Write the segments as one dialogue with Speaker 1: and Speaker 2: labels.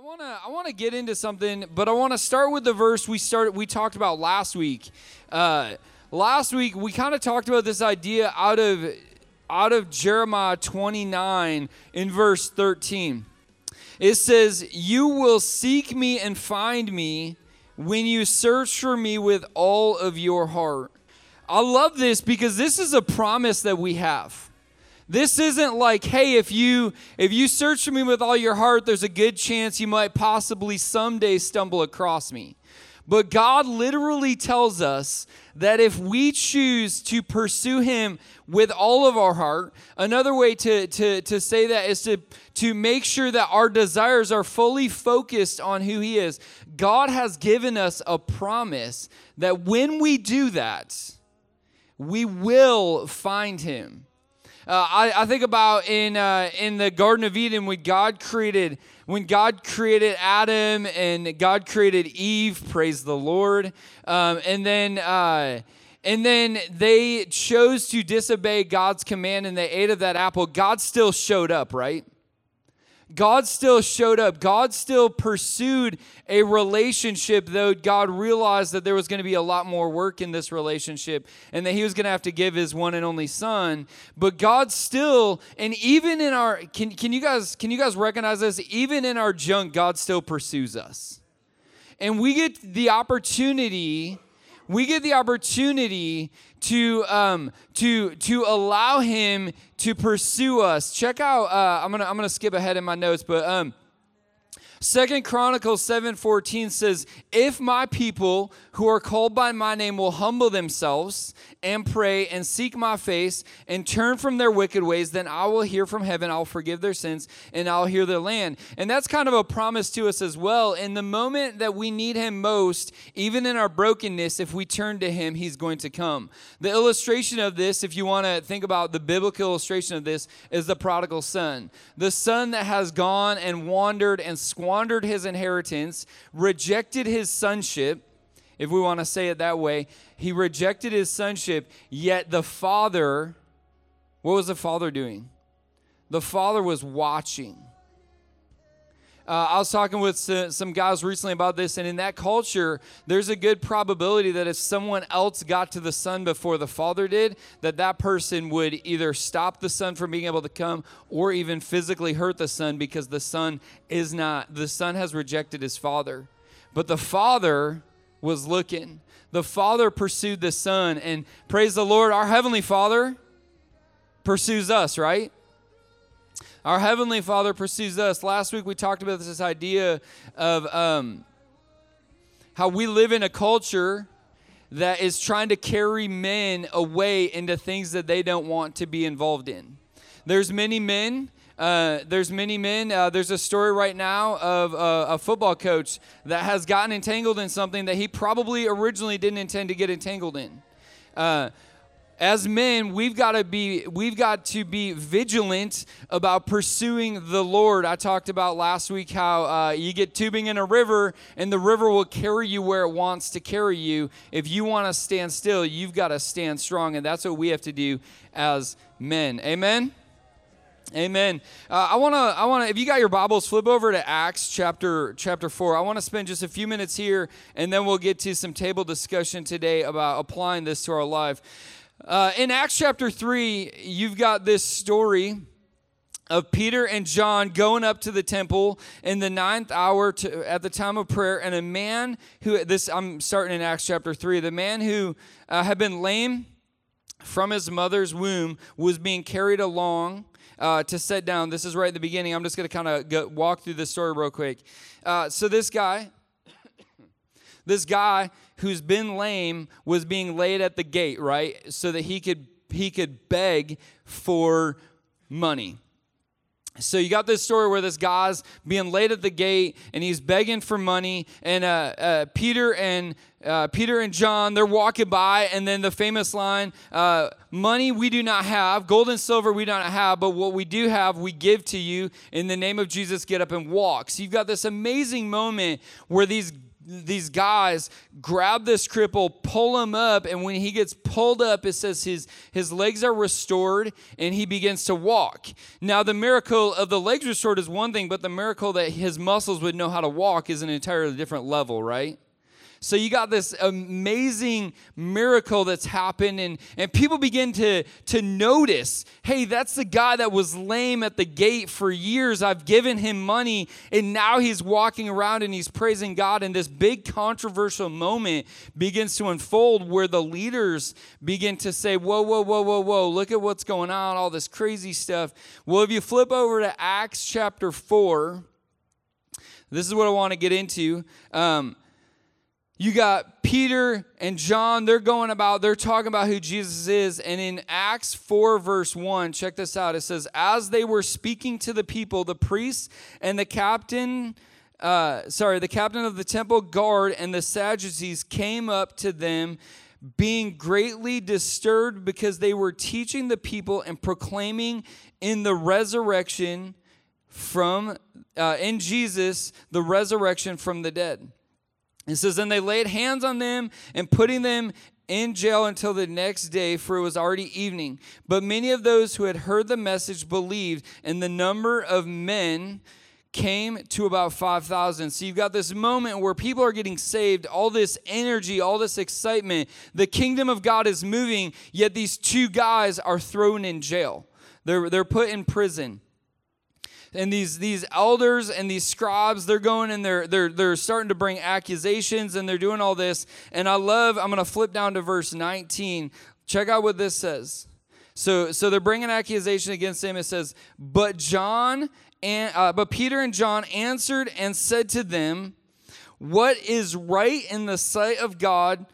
Speaker 1: I want to I want to get into something, but I want to start with the verse we started we talked about last week. Uh, last week we kind of talked about this idea out of out of Jeremiah 29 in verse 13. It says, "You will seek me and find me when you search for me with all of your heart." I love this because this is a promise that we have. This isn't like, hey, if you if you search for me with all your heart, there's a good chance you might possibly someday stumble across me. But God literally tells us that if we choose to pursue Him with all of our heart, another way to, to, to say that is to, to make sure that our desires are fully focused on who He is. God has given us a promise that when we do that, we will find Him. Uh, I, I, think about in uh, in the Garden of Eden when God created when God created Adam and God created Eve. Praise the Lord. Um, and then. Uh, and then they chose to disobey God's command and they ate of that apple. God still showed up, right? God still showed up. God still pursued a relationship, though God realized that there was going to be a lot more work in this relationship and that He was going to have to give His one and only Son. But God still, and even in our, can, can you guys can you guys recognize this? Even in our junk, God still pursues us, and we get the opportunity. We get the opportunity to um, to to allow him to pursue us. Check out. Uh, I'm gonna I'm gonna skip ahead in my notes, but um, Second Chronicles 7:14 says, "If my people who are called by my name will humble themselves and pray and seek my face and turn from their wicked ways, then I will hear from heaven, I'll forgive their sins, and I'll hear their land." And that's kind of a promise to us as well. In the moment that we need him most, even in our brokenness, if we turn to him, he's going to come. The illustration of this, if you want to think about the biblical illustration of this, is the prodigal son. The son that has gone and wandered and squandered his inheritance, rejected his sonship, if we want to say it that way. He rejected his sonship, yet the father, what was the father doing? The father was watching. Uh, I was talking with some guys recently about this, and in that culture, there's a good probability that if someone else got to the son before the father did, that that person would either stop the son from being able to come or even physically hurt the son because the son is not, the son has rejected his father. But the father was looking. The father pursued the son, and praise the Lord, our heavenly father pursues us, right? Our Heavenly Father pursues us. Last week we talked about this idea of um, how we live in a culture that is trying to carry men away into things that they don't want to be involved in. There's many men. Uh, there's many men. Uh, there's a story right now of a football coach that has gotten entangled in something that he probably originally didn't intend to get entangled in. Uh, as men we've got to be we've got to be vigilant about pursuing the lord i talked about last week how uh, you get tubing in a river and the river will carry you where it wants to carry you if you want to stand still you've got to stand strong and that's what we have to do as men amen Amen. Uh, I want to. I want to. If you got your Bibles, flip over to Acts chapter chapter four. I want to spend just a few minutes here, and then we'll get to some table discussion today about applying this to our life. Uh, in Acts chapter 3, you've got this story of Peter and John going up to the temple in the ninth hour to, at the time of prayer, and a man who this I'm starting in Acts chapter three. The man who uh, had been lame from his mother's womb was being carried along uh, to sit down. This is right at the beginning. I'm just going to kind of walk through this story real quick. Uh, so this guy, this guy who's been lame was being laid at the gate, right? So that he could he could beg for money. So you got this story where this guy's being laid at the gate and he's begging for money, and uh, uh, Peter and uh, Peter and John they're walking by, and then the famous line: uh, "Money we do not have, gold and silver we do not have, but what we do have we give to you. In the name of Jesus, get up and walk." So you've got this amazing moment where these these guys grab this cripple, pull him up, and when he gets pulled up, it says his, his legs are restored and he begins to walk. Now, the miracle of the legs restored is one thing, but the miracle that his muscles would know how to walk is an entirely different level, right? So you got this amazing miracle that's happened, and, and people begin to, to notice hey, that's the guy that was lame at the gate for years. I've given him money, and now he's walking around and he's praising God. And this big controversial moment begins to unfold where the leaders begin to say, Whoa, whoa, whoa, whoa, whoa, look at what's going on, all this crazy stuff. Well, if you flip over to Acts chapter 4, this is what I want to get into. Um, you got Peter and John, they're going about, they're talking about who Jesus is. And in Acts 4, verse 1, check this out. It says, As they were speaking to the people, the priests and the captain, uh, sorry, the captain of the temple guard and the Sadducees came up to them, being greatly disturbed because they were teaching the people and proclaiming in the resurrection from, uh, in Jesus, the resurrection from the dead. It says, And they laid hands on them and putting them in jail until the next day, for it was already evening. But many of those who had heard the message believed, and the number of men came to about 5,000. So you've got this moment where people are getting saved, all this energy, all this excitement. The kingdom of God is moving, yet these two guys are thrown in jail. They're, they're put in prison and these these elders and these scribes they're going and they're they're they're starting to bring accusations and they're doing all this. And i love i'm going to flip down to verse 19 check out what this says. So so they're bringing accusation against him. It says but john and uh, but peter and john answered and said to them what is right in the sight of god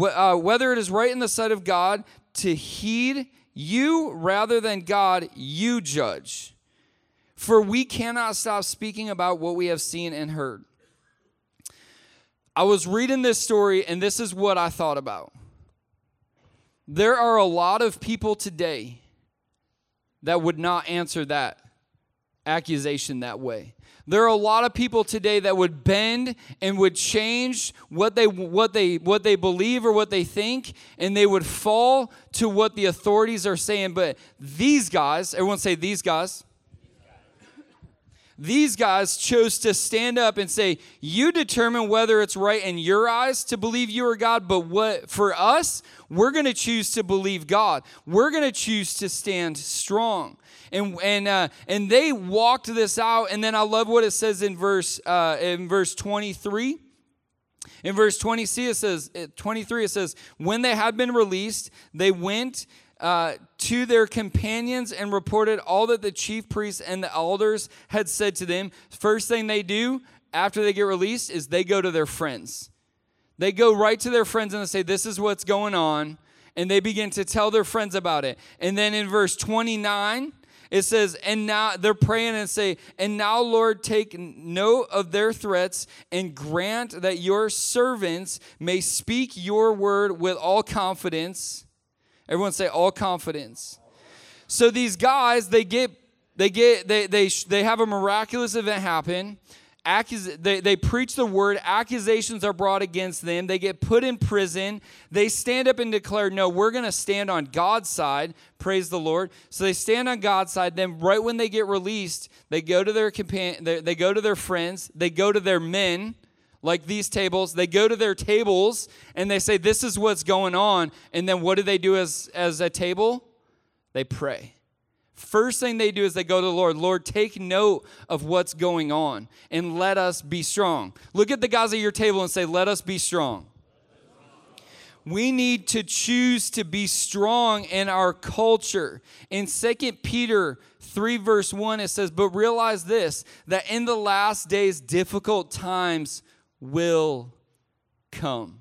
Speaker 1: uh, whether it is right in the sight of god to heed you rather than god you judge for we cannot stop speaking about what we have seen and heard. I was reading this story, and this is what I thought about. There are a lot of people today that would not answer that accusation that way. There are a lot of people today that would bend and would change what they what they what they believe or what they think and they would fall to what the authorities are saying but these guys everyone say these guys these guys chose to stand up and say, You determine whether it's right in your eyes to believe you are God, but what for us, we're going to choose to believe God. We're going to choose to stand strong. And and uh, and they walked this out. And then I love what it says in verse uh, in verse 23. In verse 20, see it says 23. It says, "When they had been released, they went uh, to their companions and reported all that the chief priests and the elders had said to them. First thing they do after they get released is they go to their friends. They go right to their friends and they say, This is what's going on. And they begin to tell their friends about it. And then in verse 29, it says, and now they're praying and say, and now, Lord, take note of their threats and grant that your servants may speak your word with all confidence Everyone say all confidence. So these guys, they get they get they they they have a miraculous event happen. Accus- they, they preach the word. Accusations are brought against them. They get put in prison. They stand up and declare no we're going to stand on god's side. Praise the lord. So they stand on god's side. Then right when they get released they go to their companion they, they go to their friends. They go to their men like these tables. They go to their tables and they say, This is what's going on. And then what do they do as, as a table? They pray. First thing they do is they go to the Lord. Lord, take note of what's going on and let us be strong. Look at the guys at your table and say, Let us be strong. We need to choose to be strong in our culture. In 2 Peter 3, verse 1, it says, But realize this, that in the last days, difficult times will come.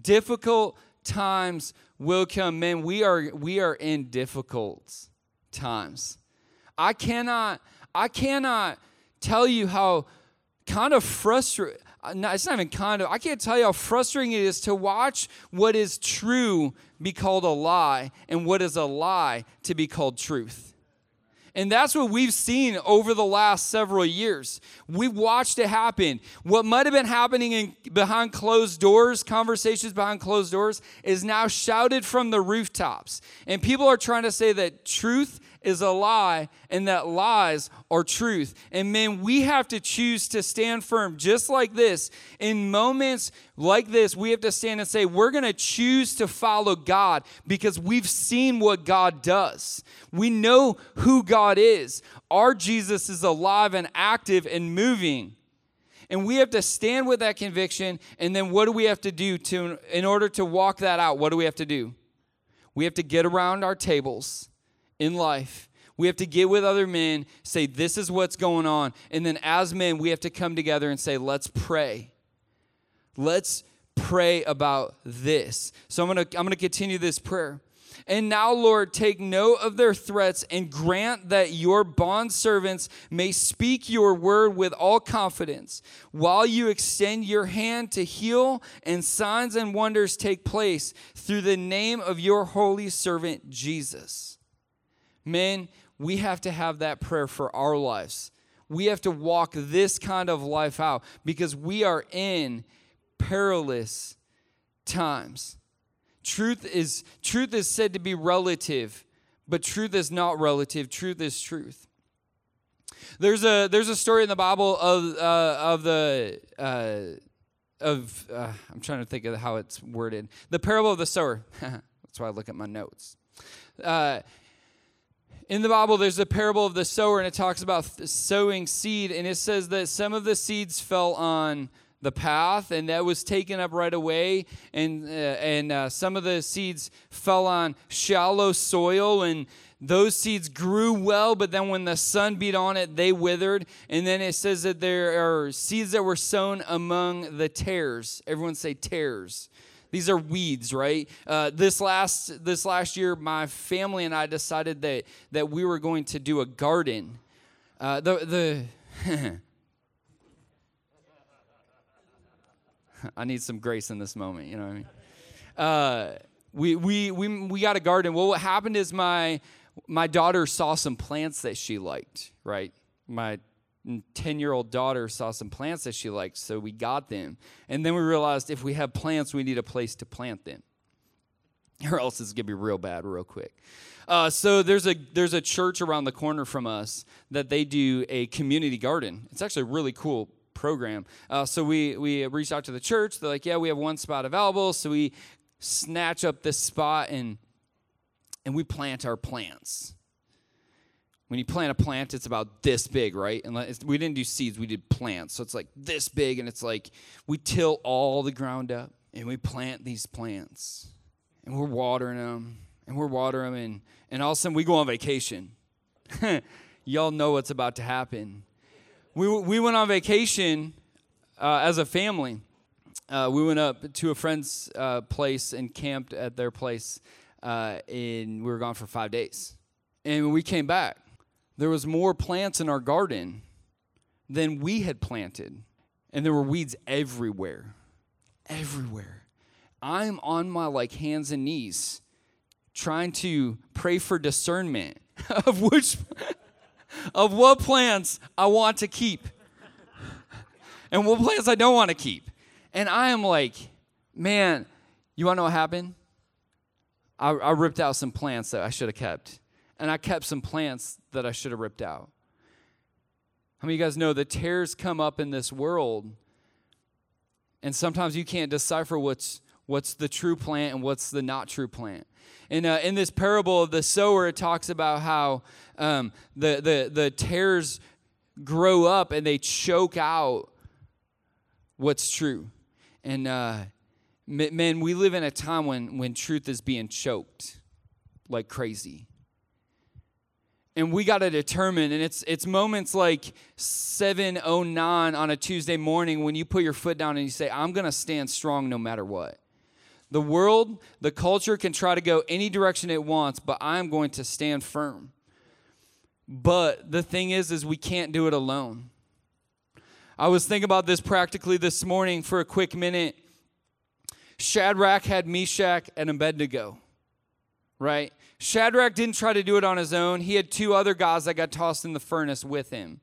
Speaker 1: Difficult times will come. Man, we are we are in difficult times. I cannot I cannot tell you how kind of frustrating it's not even kind of i can't tell you how frustrating it is to watch what is true be called a lie and what is a lie to be called truth And that's what we've seen over the last several years. We've watched it happen. What might have been happening in, behind closed doors, conversations behind closed doors, is now shouted from the rooftops. And people are trying to say that truth is a lie and that lies are truth. And man, we have to choose to stand firm just like this. In moments like this, we have to stand and say, we're going to choose to follow God because we've seen what God does. We know who God is. Our Jesus is alive and active and moving. And we have to stand with that conviction. And then what do we have to do to in order to walk that out? What do we have to do? We have to get around our tables in life. We have to get with other men, say, This is what's going on. And then as men, we have to come together and say, Let's pray. Let's pray about this. So I'm going to I'm going to continue this prayer. And now, Lord, take note of their threats and grant that your bondservants may speak your word with all confidence while you extend your hand to heal and signs and wonders take place through the name of your holy servant Jesus. Men, we have to have that prayer for our lives. We have to walk this kind of life out because we are in perilous times. Truth is truth is said to be relative, but truth is not relative. Truth is truth. There's a there's a story in the Bible of uh, of the uh, of uh, I'm trying to think of how it's worded. The parable of the sower. That's why I look at my notes. In the Bible, there's a parable of the sower, and it talks about sowing seed, and it says that some of the seeds fell on the path, and that was taken up right away, and uh, and uh, some of the seeds fell on shallow soil, and those seeds grew well, but then when the sun beat on it, they withered. And then it says that there are seeds that were sown among the tares. Everyone say tares. These are weeds, right? Uh, this last this last year, my family and I decided that that we were going to do a garden. Uh, the the I need some grace in this moment. You know what I mean? Uh, we we we we got a garden. Well, what happened is my my daughter saw some plants that she liked. Right, my 10 year old daughter saw some plants that she liked, so we got them. And then we realized if we have plants, we need a place to plant them, or else it's gonna be real bad real quick. Uh, so there's a there's a church around the corner from us that they do a community garden. It's actually a really cool program. Uh, so we we reached out to the church. They're like, yeah, we have one spot available. So we snatch up this spot and and we plant our plants when you plant a plant, it's about this big, right? And we didn't do seeds, we did plants. So it's like this big, and it's like we till all the ground up and we plant these plants and we're watering them and we're watering them, and, and all of a sudden we go on vacation. Y'all know what's about to happen. We, we went on vacation uh, as a family. Uh, we went up to a friend's uh, place and camped at their place, uh, and we were gone for five days. And when we came back, there was more plants in our garden than we had planted. And there were weeds everywhere. Everywhere. I'm on my like hands and knees trying to pray for discernment of which of what plants I want to keep and what plants I don't want to keep. And I am like, man, you want to know what happened? I, I ripped out some plants that I should have kept and I kept some plants that I should have ripped out. How many of you guys know that tares come up in this world, and sometimes you can't decipher what's what's the true plant and what's the not true plant. And uh, in this parable of the sower, it talks about how um, the, the, the tares grow up and they choke out what's true. And uh, man, we live in a time when, when truth is being choked like crazy and we got to determine and it's it's moments like 709 on a tuesday morning when you put your foot down and you say i'm going to stand strong no matter what. The world the culture can try to go any direction it wants but i'm going to stand firm. But the thing is is we can't do it alone. I was thinking about this practically this morning for a quick minute. Shadrach had meshach and abednego right Shadrach didn't try to do it on his own. He had two other guys that got tossed in the furnace with him.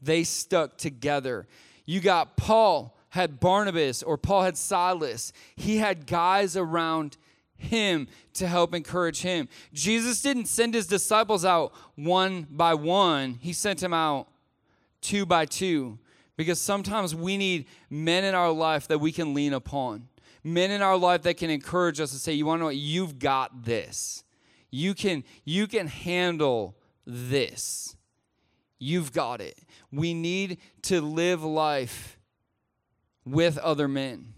Speaker 1: They stuck together. You got Paul had Barnabas or Paul had Silas. He had guys around him to help encourage him. Jesus didn't send his disciples out one by one, he sent them out two by two because sometimes we need men in our life that we can lean upon. Men in our life that can encourage us to say, "You want to know what? You've got this. You can you can handle this. You've got it." We need to live life with other men.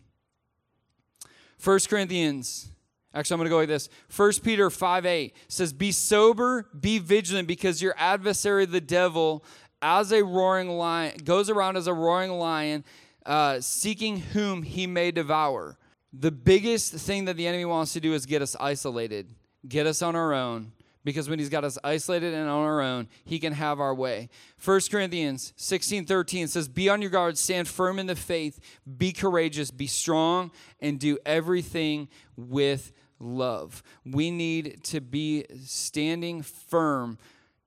Speaker 1: 1 Corinthians Actually, I'm going to go like this. 1 Peter 5 8 says, Be sober, be vigilant, because your adversary, the devil, as a roaring lion, goes around as a roaring lion, uh, seeking whom he may devour. The biggest thing that the enemy wants to do is get us isolated, get us on our own, because when he's got us isolated and on our own, he can have our way. 1 Corinthians 16 13 says, Be on your guard, stand firm in the faith, be courageous, be strong, and do everything with love. We need to be standing firm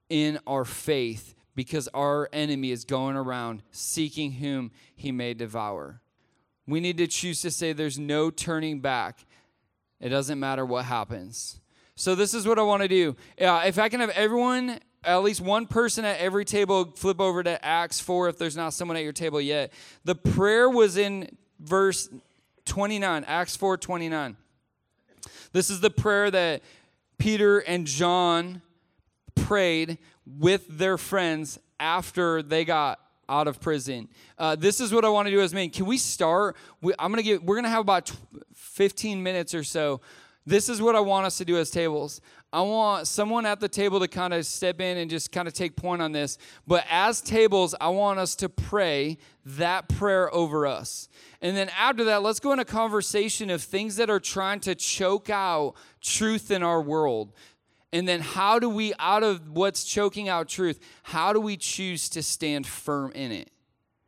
Speaker 1: in our faith because our enemy is going around seeking whom he may devour. We need to choose to say there's no turning back. It doesn't matter what happens. So, this is what I want to do. Uh, if I can have everyone, at least one person at every table, flip over to Acts 4 if there's not someone at your table yet. The prayer was in verse 29, Acts 4 29. This is the prayer that Peter and John prayed with their friends after they got out of prison. Uh, this is what I want to do as men. Can we start? We, I'm gonna get. We're gonna have about 15 minutes or so. This is what I want us to do as tables. I want someone at the table to kind of step in and just kind of take point on this. But as tables, I want us to pray that prayer over us. And then after that, let's go in a conversation of things that are trying to choke out truth in our world. And then how do we, out of what's choking out truth, how do we choose to stand firm in it?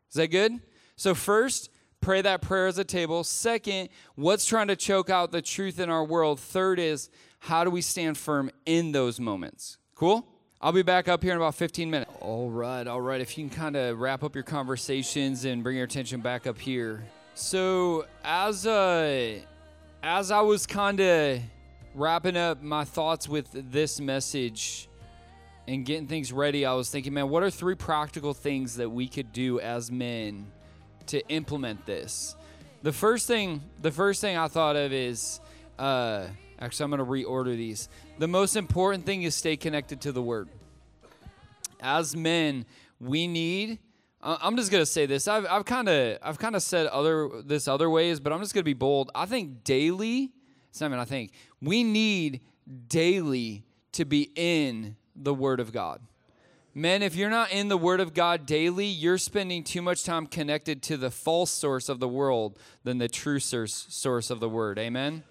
Speaker 1: Is that good? So, first, pray that prayer as a table. Second, what's trying to choke out the truth in our world? Third is, how do we stand firm in those moments? Cool? I'll be back up here in about 15 minutes. All right, all right. If you can kind of wrap up your conversations and bring your attention back up here. So, as uh, as I was kind of wrapping up my thoughts with this message and getting things ready, I was thinking, man, what are three practical things that we could do as men to implement this? The first thing, the first thing I thought of is, uh, actually, I'm going to reorder these. The most important thing is stay connected to the Word. As men, we need. I'm just gonna say this. I've I've kind of I've kind of said other this other ways, but I'm just gonna be bold. I think daily. Simon, I think we need daily to be in the Word of God. Men, if you're not in the Word of God daily, you're spending too much time connected to the false source of the world than the true source, of the Word. Amen?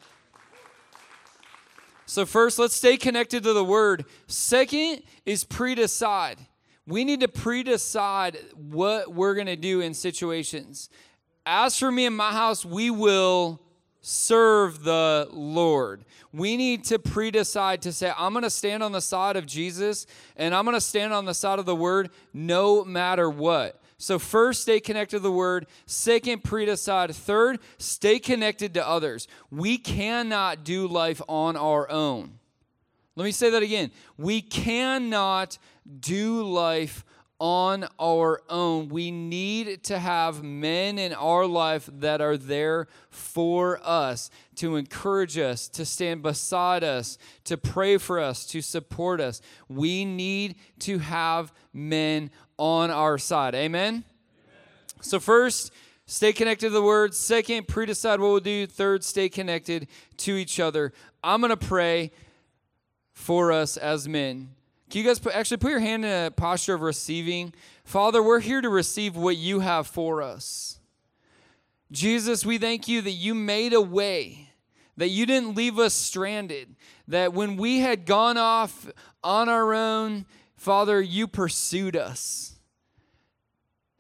Speaker 1: So, first, let's stay connected to the Word. Second is pre decide. We need to pre decide what we're going to do in situations. As for me and my house, we will serve the Lord. We need to pre decide to say, I'm going to stand on the side of Jesus and I'm going to stand on the side of the word no matter what. So, first, stay connected to the word. Second, pre decide. Third, stay connected to others. We cannot do life on our own. Let me say that again. We cannot do life on our own. We need to have men in our life that are there for us, to encourage us, to stand beside us, to pray for us, to support us. We need to have men on our side. Amen? Amen. So, first, stay connected to the word. Second, pre decide what we'll do. Third, stay connected to each other. I'm going to pray for us as men. Can you guys put, actually put your hand in a posture of receiving? Father, we're here to receive what you have for us. Jesus, we thank you that you made a way, that you didn't leave us stranded, that when we had gone off on our own, Father, you pursued us.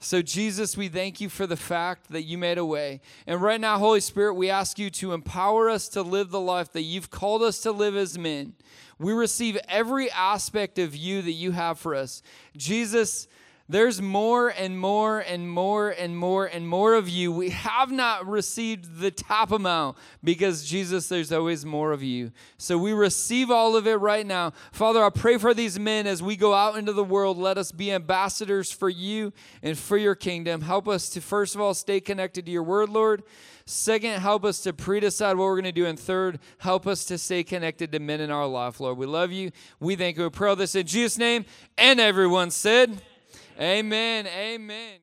Speaker 1: So, Jesus, we thank you for the fact that you made a way. And right now, Holy Spirit, we ask you to empower us to live the life that you've called us to live as men. We receive every aspect of you that you have for us. Jesus, there's more and more and more and more and more of you. We have not received the top amount because, Jesus, there's always more of you. So we receive all of it right now. Father, I pray for these men as we go out into the world. Let us be ambassadors for you and for your kingdom. Help us to, first of all, stay connected to your word, Lord. Second, help us to pre decide what we're going to do. And third, help us to stay connected to men in our life, Lord. We love you. We thank you. We pray all this in Jesus' name. And everyone said, Amen. Amen.